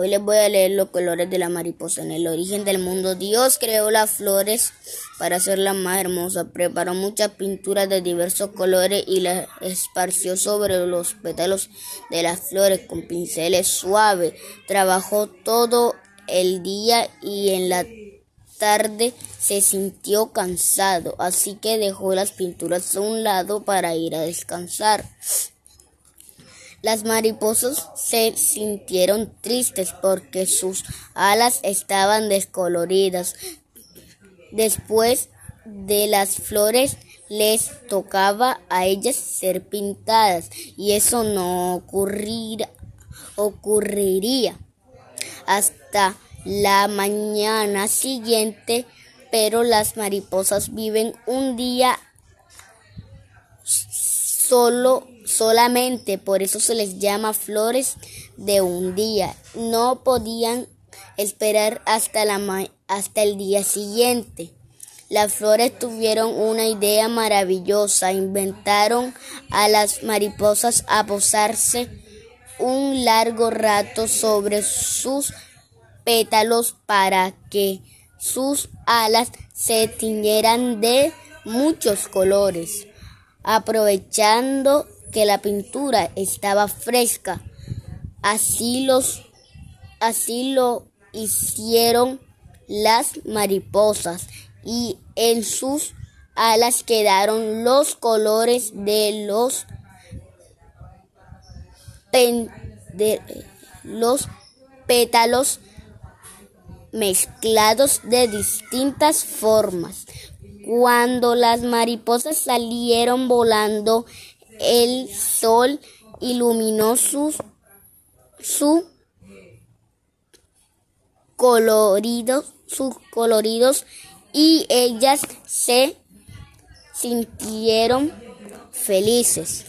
Hoy les voy a leer los colores de la mariposa. En el origen del mundo, Dios creó las flores para hacerlas más hermosas. Preparó muchas pinturas de diversos colores y las esparció sobre los pétalos de las flores con pinceles suaves. Trabajó todo el día y en la tarde se sintió cansado, así que dejó las pinturas a un lado para ir a descansar. Las mariposas se sintieron tristes porque sus alas estaban descoloridas. Después de las flores les tocaba a ellas ser pintadas y eso no ocurrir, ocurriría hasta la mañana siguiente, pero las mariposas viven un día solo solamente, por eso se les llama flores de un día. No podían esperar hasta, la hasta el día siguiente. Las flores tuvieron una idea maravillosa, inventaron a las mariposas a posarse un largo rato sobre sus pétalos para que sus alas se tiñeran de muchos colores, aprovechando que la pintura estaba fresca. Así los así lo hicieron las mariposas y en sus alas quedaron los colores de los de los pétalos mezclados de distintas formas. Cuando las mariposas salieron volando el sol iluminó sus, su coloridos, sus coloridos y ellas se sintieron felices.